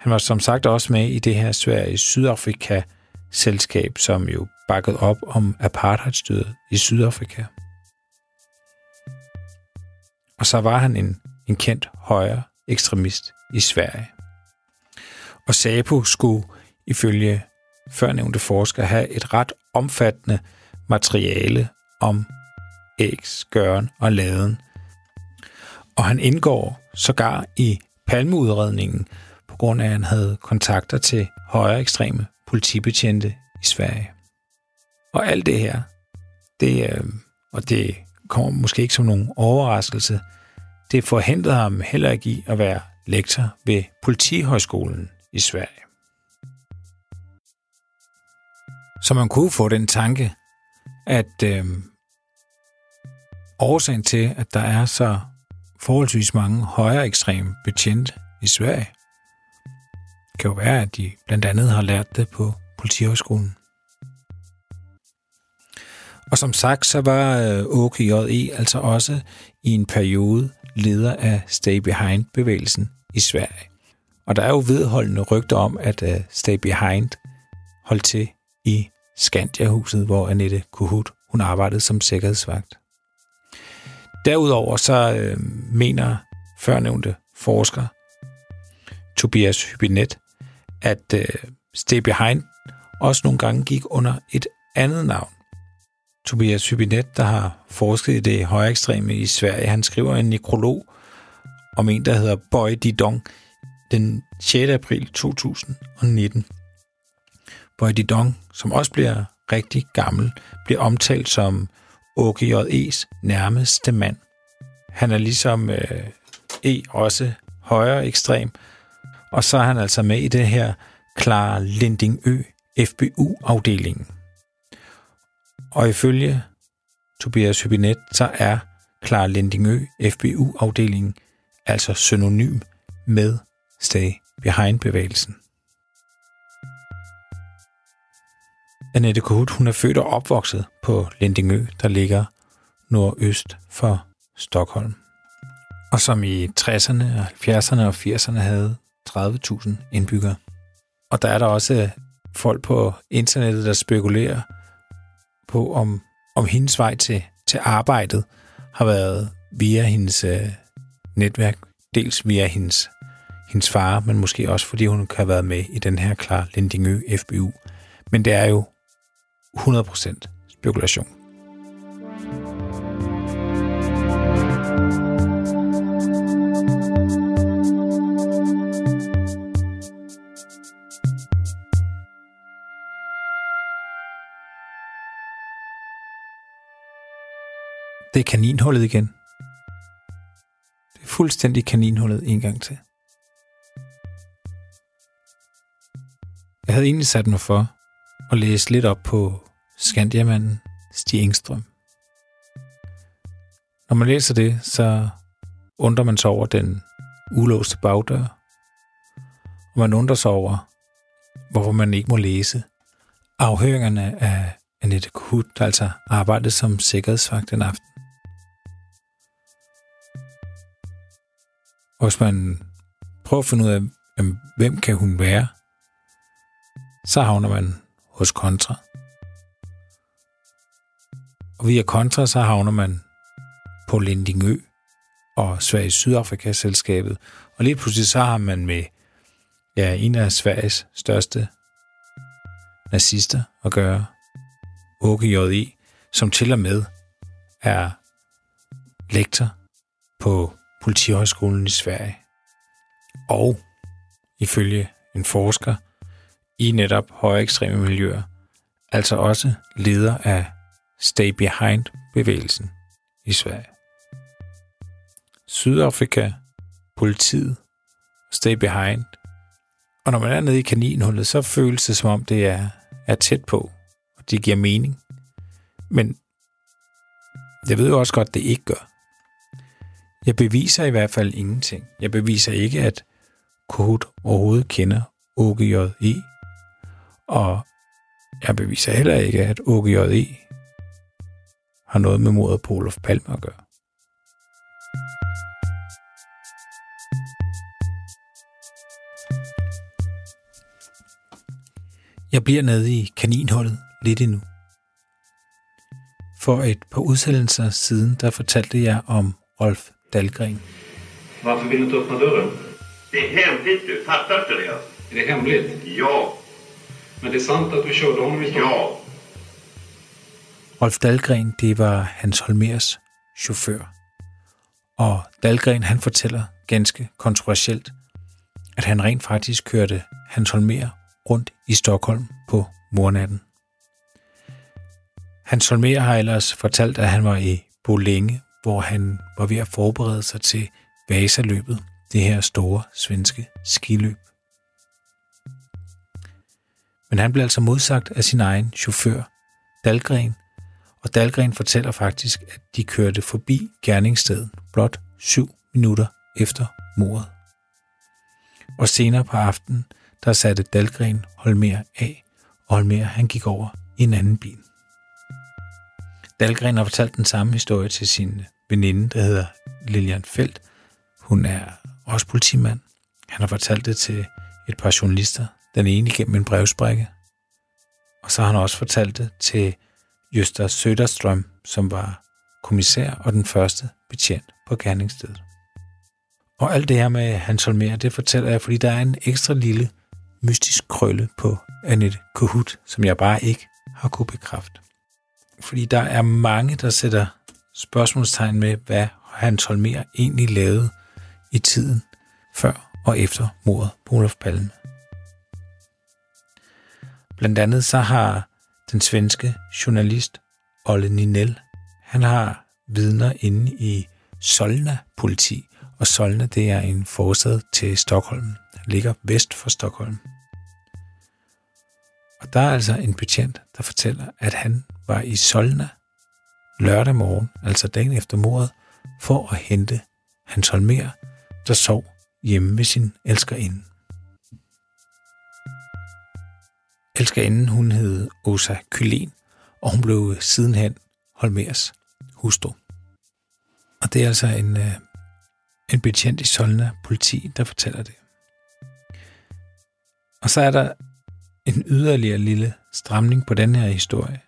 S1: Han var som sagt også med i det her Sverige Sydafrika-selskab, som jo bakket op om apartheidstyret i Sydafrika. Og så var han en, en kendt højre ekstremist i Sverige. Og SAPO skulle ifølge førnævnte forsker have et ret omfattende materiale om ægs, gøren og laden. Og han indgår sågar i palmeudredningen, på grund af, at han havde kontakter til højere ekstreme politibetjente i Sverige. Og alt det her, det, øh, og det kommer måske ikke som nogen overraskelse, det forhindrede ham heller ikke i at være lektor ved Politihøjskolen i Sverige. Så man kunne få den tanke, at øh, årsagen til, at der er så forholdsvis mange højere ekstreme betjente i Sverige, kan jo være, at de blandt andet har lært det på Politihøjskolen. Og som sagt, så var øh, OKJE altså også i en periode leder af Stay Behind-bevægelsen i Sverige. Og der er jo vedholdende rygter om, at øh, Stay Behind holdt til i Skandiahuset, hvor Annette Kuhut hun arbejdede som sikkerhedsvagt. Derudover så øh, mener førnævnte forsker Tobias Hybinet, at øh, Stay Behind også nogle gange gik under et andet navn. Tobias Hybinet, der har forsket i det højere ekstreme i Sverige, han skriver en nekrolog om en, der hedder Boy Didong, den 6. april 2019. Boy Didong, som også bliver rigtig gammel, bliver omtalt som OGJE's nærmeste mand. Han er ligesom øh, E også højere ekstrem, og så er han altså med i det her Klar Lindingø FBU-afdelingen. Og ifølge Tobias Hybinet, så er Klar Lendingø, FBU-afdelingen altså synonym med Stay Behind-bevægelsen. Annette Kohut, hun er født og opvokset på Lendingø, der ligger nordøst for Stockholm. Og som i 60'erne, 70'erne og 80'erne havde 30.000 indbyggere. Og der er der også folk på internettet, der spekulerer på, om, om hendes vej til, til arbejdet har været via hendes øh, netværk. Dels via hendes, hendes far, men måske også fordi hun kan have været med i den her klar Lindingø FBU. Men det er jo 100% spekulation. Kaninhullet igen. Det er fuldstændig kaninhullet en gang til. Jeg havde egentlig sat mig for at læse lidt op på Skandiamanden Stig Engstrøm. Når man læser det, så undrer man sig over den ulåste bagdør, og man undrer sig over, hvorfor man ikke må læse afhøringerne af Annette Kuhut, der altså arbejdede som sikkerhedsvagt den aften. Og hvis man prøver at finde ud af, hvem kan hun være, så havner man hos Kontra. Og via Kontra, så havner man på Lindingø og Sveriges Sydafrika-selskabet. Og lige pludselig så har man med ja, en af Sveriges største nazister at gøre, Åke J.I., som til og med er lektor på Politihøjskolen i Sverige. Og ifølge en forsker i netop høje ekstreme miljøer, altså også leder af Stay Behind-bevægelsen i Sverige. Sydafrika, politiet, Stay Behind. Og når man er nede i kaninhullet, så føles det som om det er, er tæt på, og det giver mening. Men jeg ved jo også godt, det ikke gør. Jeg beviser i hvert fald ingenting. Jeg beviser ikke, at Kohut overhovedet kender OGJE, og jeg beviser heller ikke, at OGJE har noget med mordet på Olof Palme at gøre. Jeg bliver nede i kaninhullet lidt endnu. For et par udsendelser siden, der fortalte jeg om Rolf Dahlgren.
S6: Varför vill du inte öppna dörren?
S3: Det är hemligt du, fattar inte det?
S6: Är det hemligt?
S3: Ja,
S6: Men det är sant att du körde honom i Stockholm?
S3: ja.
S1: Rolf Dahlgren, det var Hans Holmers chauffør. Og Dahlgren, han fortæller ganske kontroversielt, at han rent faktisk kørte Hans Holmer rundt i Stockholm på mornatten. Hans Holmer har ellers fortalt, at han var i Bolænge, hvor han var ved at forberede sig til Vasaløbet, det her store svenske skiløb. Men han blev altså modsagt af sin egen chauffør, Dalgren, og Dalgren fortæller faktisk, at de kørte forbi gerningsstedet blot syv minutter efter mordet. Og senere på aftenen, der satte Dalgren Holmer af, og Holmer han gik over i en anden bil. Dalgren har fortalt den samme historie til sin veninde, der hedder Lilian Felt. Hun er også politimand. Han har fortalt det til et par journalister, den ene igennem en brevsprække. Og så har han også fortalt det til Gösta Söderström, som var kommissær og den første betjent på gerningsstedet. Og alt det her med Hans Holmer, det fortæller jeg, fordi der er en ekstra lille mystisk krølle på Annette Kohut, som jeg bare ikke har kunne bekræfte. Fordi der er mange, der sætter spørgsmålstegn med, hvad Hans Holmer egentlig lavede i tiden før og efter mordet på Olof Palme. Blandt andet så har den svenske journalist Olle Ninell, han har vidner inde i Solna politi, og Solna det er en forstad til Stockholm. Den ligger vest for Stockholm. Og der er altså en betjent, der fortæller, at han var i Solna lørdag morgen, altså dagen efter mordet, for at hente Hans Holmer, der sov hjemme ved sin elskerinde. Elskerinden, hun hed Osa Kylen, og hun blev sidenhen Holmers hustru. Og det er altså en, øh, en betjent i Solna politi, der fortæller det. Og så er der en yderligere lille stramning på den her historie,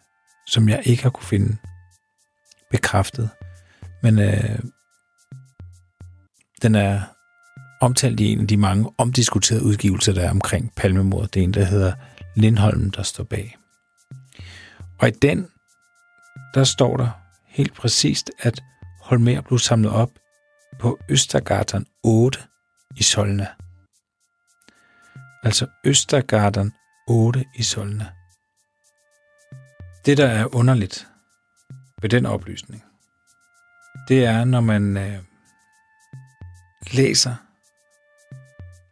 S1: som jeg ikke har kunne finde bekræftet. Men øh, den er omtalt i en af de mange omdiskuterede udgivelser, der er omkring palmemord. Det er en, der hedder Lindholm, der står bag. Og i den, der står der helt præcist, at Holmer blev samlet op på Østergatan 8 i Solna. Altså Østergatan 8 i Solna. Det, der er underligt ved den oplysning, det er, når man øh, læser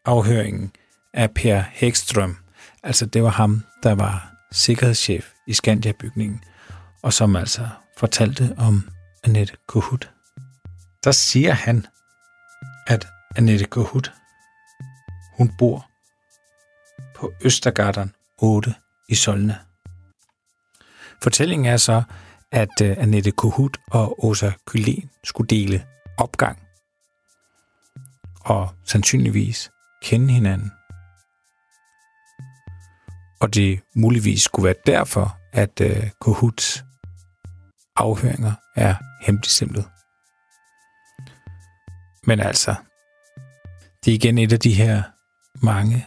S1: afhøringen af Per Hækstrøm. Altså det var ham, der var sikkerhedschef i Skandia-bygningen, og som altså fortalte om Annette Kohut. Der siger han, at Annette Kohut, hun bor på Østergatan 8 i Solna. Fortællingen er så, at øh, Annette Kohut og Åsa Kylen skulle dele opgang og sandsynligvis kende hinanden. Og det muligvis skulle være derfor, at øh, Kohuts afhøringer er hemmeligstemplet. Men altså, det er igen et af de her mange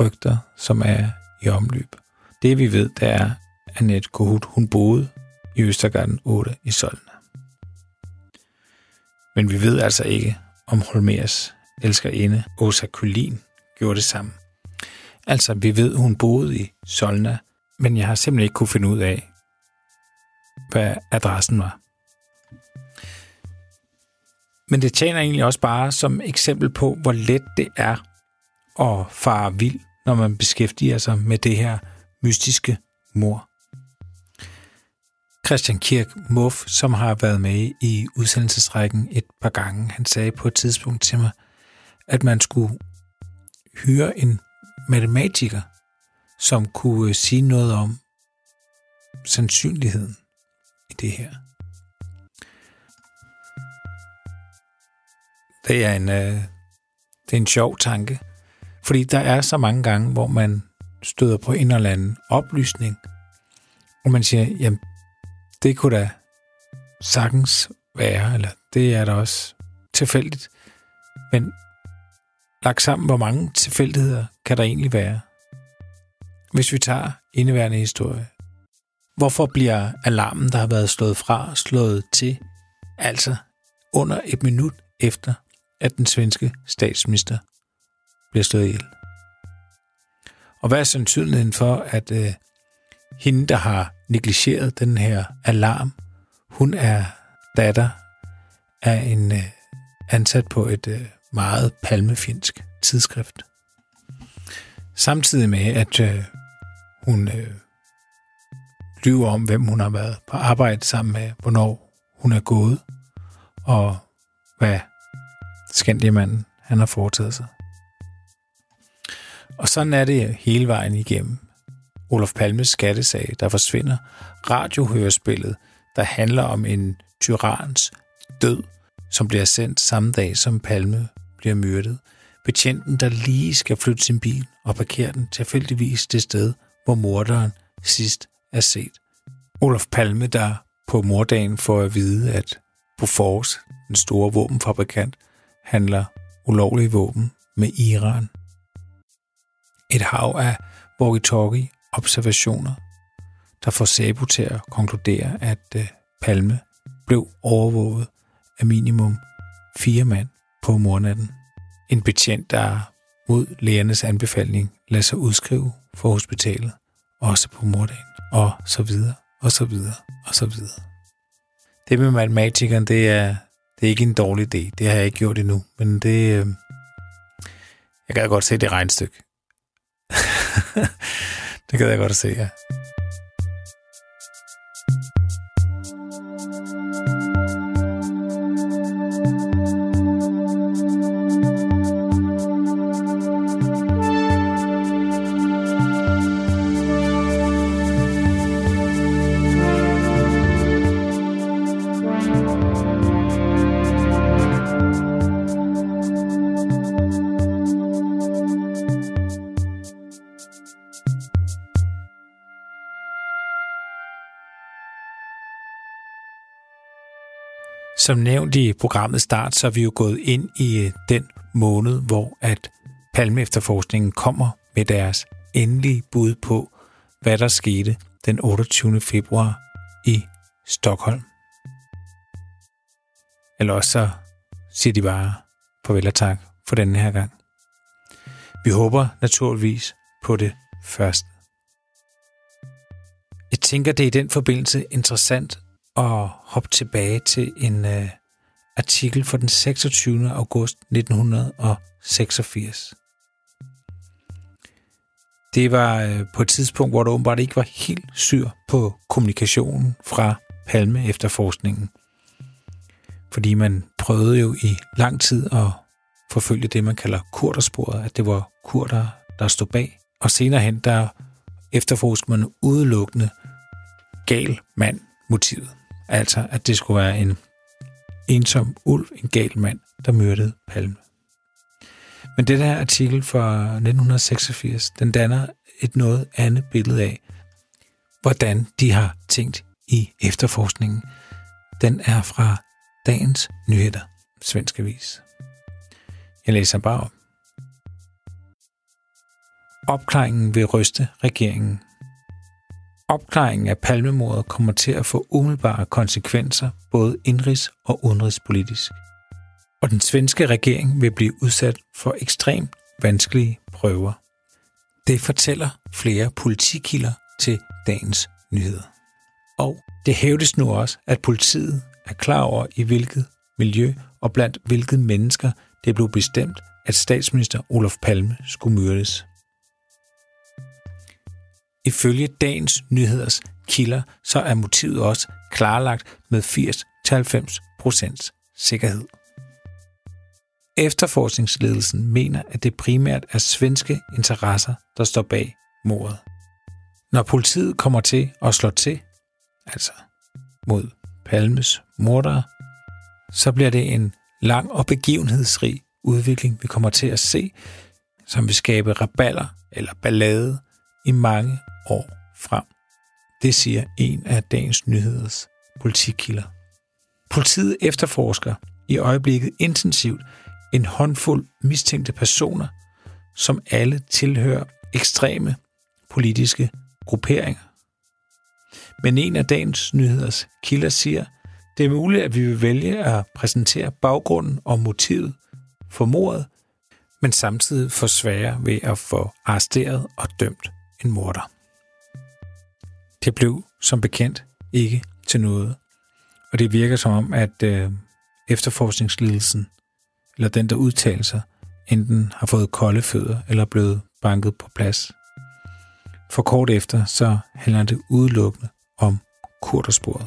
S1: rygter, som er i omløb. Det vi ved, det er, at Annette Kohut, hun boede i Østergarden 8 i Solna. Men vi ved altså ikke, om Holmers elskerinde Åsa Kulin gjorde det samme. Altså, vi ved, hun boede i Solna, men jeg har simpelthen ikke kunne finde ud af, hvad adressen var. Men det tjener egentlig også bare som eksempel på, hvor let det er at fare vild, når man beskæftiger sig med det her mystiske mor. Christian Kirk Muff, som har været med i udsendelsesrækken et par gange, han sagde på et tidspunkt til mig, at man skulle hyre en matematiker, som kunne sige noget om sandsynligheden i det her. Det er en, øh, det er en sjov tanke, fordi der er så mange gange, hvor man støder på en eller anden oplysning, og man siger, jamen, det kunne da sagtens være, eller det er da også tilfældigt. Men lagt sammen, hvor mange tilfældigheder kan der egentlig være? Hvis vi tager indeværende historie, hvorfor bliver alarmen, der har været slået fra, slået til, altså under et minut efter, at den svenske statsminister bliver slået ihjel? Og hvad er sandsynligheden for, at øh, hende, der har negligeret den her alarm, hun er datter af en øh, ansat på et øh, meget palmefinsk tidsskrift. Samtidig med, at øh, hun øh, lyver om, hvem hun har været på arbejde sammen med, hvornår hun er gået, og hvad Skandiamanden han har foretaget sig. Og sådan er det hele vejen igennem. Olof Palmes skattesag, der forsvinder, radiohørespillet, der handler om en tyrans død, som bliver sendt samme dag, som Palme bliver myrdet. Betjenten, der lige skal flytte sin bil og parkere den tilfældigvis det sted, hvor morderen sidst er set. Olof Palme, der på mordagen får at vide, at Bofors, den store våbenfabrikant, handler ulovlige våben med Iran. Et hav af walkie-talkie observationer, der får Sabo til at konkludere, at øh, Palme blev overvåget af minimum fire mand på mornatten. En betjent, der mod lægernes anbefaling lader sig udskrive for hospitalet, også på mordagen, og så videre, og så videre, og så videre. Det med matematikeren, det er, det er ikke en dårlig idé. Det har jeg ikke gjort endnu, men det... Øh, jeg kan godt se det regnstykke. *laughs* det kan jeg Som nævnt i programmet start, så er vi jo gået ind i øh, den måned, hvor at Palme efterforskningen kommer med deres endelige bud på, hvad der skete den 28. februar i Stockholm. Eller også så siger de bare farvel og tak for denne her gang. Vi håber naturligvis på det første. Jeg tænker, det er i den forbindelse interessant at hoppe tilbage til en øh, artikel fra den 26. august 1986. Det var øh, på et tidspunkt, hvor der åbenbart ikke var helt syr på kommunikationen fra Palme efterforskningen. Fordi man prøvede jo i lang tid at forfølge det, man kalder kurdersporet, at det var kurder, der stod bag. Og senere hen, der efterforskede man udelukkende gal mand motivet. Altså, at det skulle være en ensom ulv, en gal mand, der myrdede Palme. Men det her artikel fra 1986, den danner et noget andet billede af, hvordan de har tænkt i efterforskningen. Den er fra dagens nyheder, svensk avis. Jeg læser bare op. Opklaringen vil ryste regeringen. Opklaringen af palmemordet kommer til at få umiddelbare konsekvenser, både indrigs- og udenrigspolitisk. Og den svenske regering vil blive udsat for ekstremt vanskelige prøver. Det fortæller flere politikilder til dagens nyheder. Og det hævdes nu også, at politiet er klar over, i hvilket miljø og blandt hvilke mennesker det blev bestemt, at statsminister Olof Palme skulle myrdes. Ifølge dagens nyheders kilder, så er motivet også klarlagt med 80-90% sikkerhed. Efterforskningsledelsen mener, at det primært er svenske interesser, der står bag mordet. Når politiet kommer til at slå til, altså mod Palmes mordere, så bliver det en lang og begivenhedsrig udvikling, vi kommer til at se, som vil skabe raballer eller ballade i mange år frem. Det siger en af dagens nyheders politikilder. Politiet efterforsker i øjeblikket intensivt en håndfuld mistænkte personer, som alle tilhører ekstreme politiske grupperinger. Men en af dagens nyheders kilder siger, det er muligt, at vi vil vælge at præsentere baggrunden og motivet for mordet, men samtidig forsvære ved at få arresteret og dømt en morder. Det blev som bekendt ikke til noget, og det virker som om, at øh, efterforskningsledelsen, eller den, der udtaler sig, enten har fået kolde fødder eller er blevet banket på plads. For kort efter, så handler det udelukkende om kurdersporet.